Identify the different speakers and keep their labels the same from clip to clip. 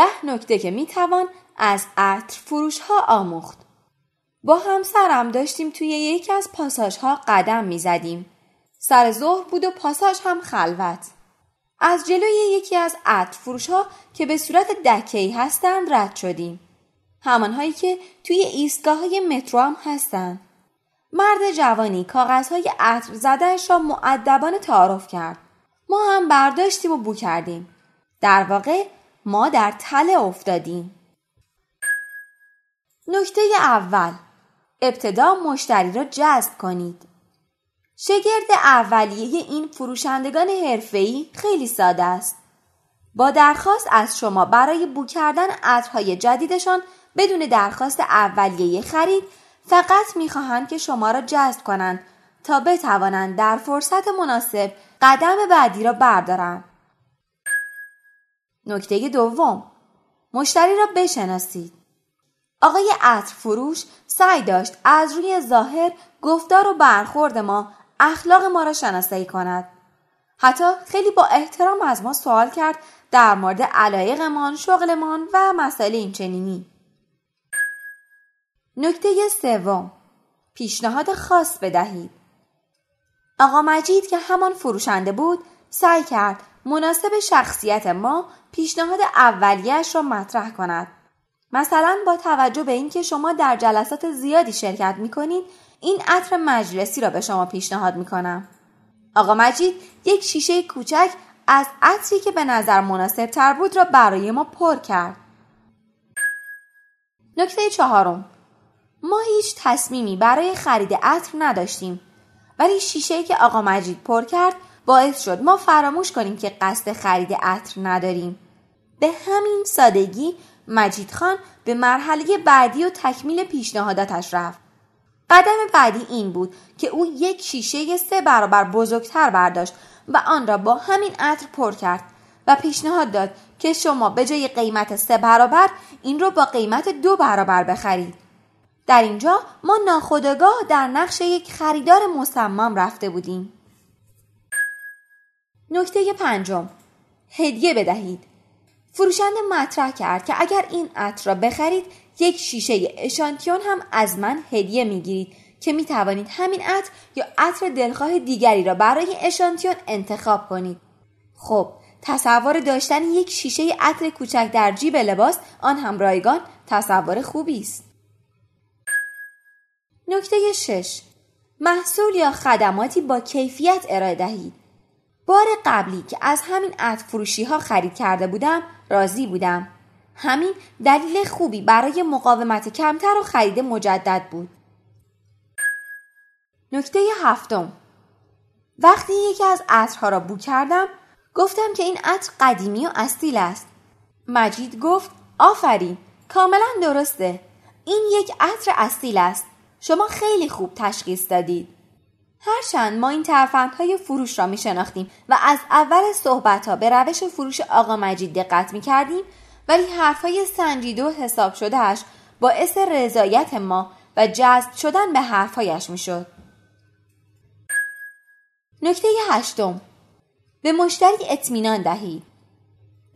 Speaker 1: ده نکته که می‌توان از عطر فروش ها آموخت. با همسرم داشتیم توی یکی از پاساژ ها قدم می‌زدیم. سر ظهر بود و پاساژ هم خلوت. از جلوی یکی از عطر فروش ها که به صورت دکهی هستند رد شدیم. همانهایی که توی ایستگاه های مترو هم هستند. مرد جوانی کاغذهای عطر زدهش را معدبانه تعارف کرد. ما هم برداشتیم و بو کردیم. در واقع ما در تله افتادیم. نکته اول ابتدا مشتری را جذب کنید. شگرد اولیه این فروشندگان حرفه‌ای خیلی ساده است. با درخواست از شما برای بو کردن عطرهای جدیدشان بدون درخواست اولیه خرید فقط می‌خواهند که شما را جذب کنند تا بتوانند در فرصت مناسب قدم بعدی را بردارند. نکته دوم مشتری را بشناسید. آقای عطر فروش سعی داشت از روی ظاهر گفتار و برخورد ما اخلاق ما را شناسایی کند. حتی خیلی با احترام از ما سوال کرد در مورد علایقمان، شغلمان و مسائل اینچنینی. نکته سوم پیشنهاد خاص بدهید. آقا مجید که همان فروشنده بود سعی کرد مناسب شخصیت ما پیشنهاد اولیهش را مطرح کند. مثلا با توجه به اینکه شما در جلسات زیادی شرکت می کنید این عطر مجلسی را به شما پیشنهاد می کنم. آقا مجید یک شیشه کوچک از عطری که به نظر مناسب تر بود را برای ما پر کرد. نکته چهارم ما هیچ تصمیمی برای خرید عطر نداشتیم ولی شیشه که آقا مجید پر کرد باعث شد ما فراموش کنیم که قصد خرید عطر نداریم. به همین سادگی مجید خان به مرحله بعدی و تکمیل پیشنهاداتش رفت. قدم بعدی این بود که او یک شیشه سه برابر بزرگتر برداشت و آن را با همین عطر پر کرد و پیشنهاد داد که شما به جای قیمت سه برابر این را با قیمت دو برابر بخرید. در اینجا ما ناخودآگاه در نقش یک خریدار مصمم رفته بودیم. نکته پنجم. هدیه بدهید. فروشنده مطرح کرد که اگر این عطر را بخرید یک شیشه اشانتیون هم از من هدیه می‌گیرید که می توانید همین عطر یا عطر دلخواه دیگری را برای اشانتیون انتخاب کنید. خب تصور داشتن یک شیشه عطر کوچک در جیب لباس آن هم رایگان تصور خوبی است. نکته شش. محصول یا خدماتی با کیفیت ارائه دهید. بار قبلی که از همین عطر فروشی ها خرید کرده بودم راضی بودم. همین دلیل خوبی برای مقاومت کمتر و خرید مجدد بود. نکته هفتم وقتی یکی از عطرها را بو کردم گفتم که این عطر قدیمی و اصیل است. مجید گفت آفرین کاملا درسته. این یک عطر اصیل است. شما خیلی خوب تشخیص دادید. هرچند ما این ترفندهای فروش را می شناختیم و از اول صحبت ها به روش فروش آقا مجید دقت می کردیم ولی حرفهای سنجیده و حساب شدهش باعث رضایت ما و جذب شدن به حرفهایش می شد. نکته هشتم به مشتری اطمینان دهید.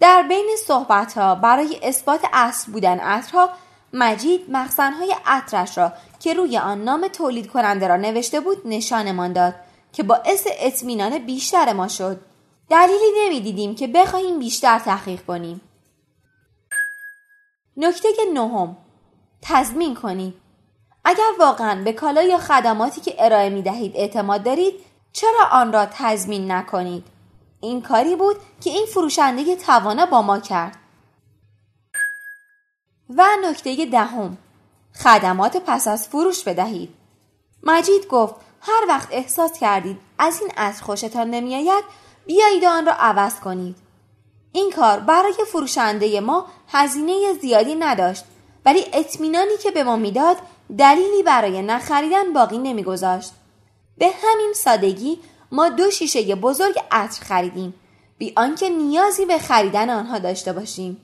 Speaker 1: در بین صحبت ها برای اثبات اصل بودن عطرها مجید مخزنهای عطرش را که روی آن نام تولید کننده را نوشته بود نشانمان داد که باعث اطمینان بیشتر ما شد. دلیلی نمی‌دیدیم که بخواهیم بیشتر تحقیق کنیم. نکته نهم تضمین کنید اگر واقعا به کالا یا خدماتی که ارائه می دهید اعتماد دارید چرا آن را تضمین نکنید؟ این کاری بود که این فروشنده توانا با ما کرد. و نکته دهم خدمات پس از فروش بدهید. مجید گفت هر وقت احساس کردید از این عطر خوشتان نمیآید بیایید آن را عوض کنید. این کار برای فروشنده ما هزینه زیادی نداشت ولی اطمینانی که به ما می‌داد دلیلی برای نخریدن باقی نمیگذاشت به همین سادگی ما دو شیشه بزرگ عطر خریدیم بی آنکه نیازی به خریدن آنها داشته باشیم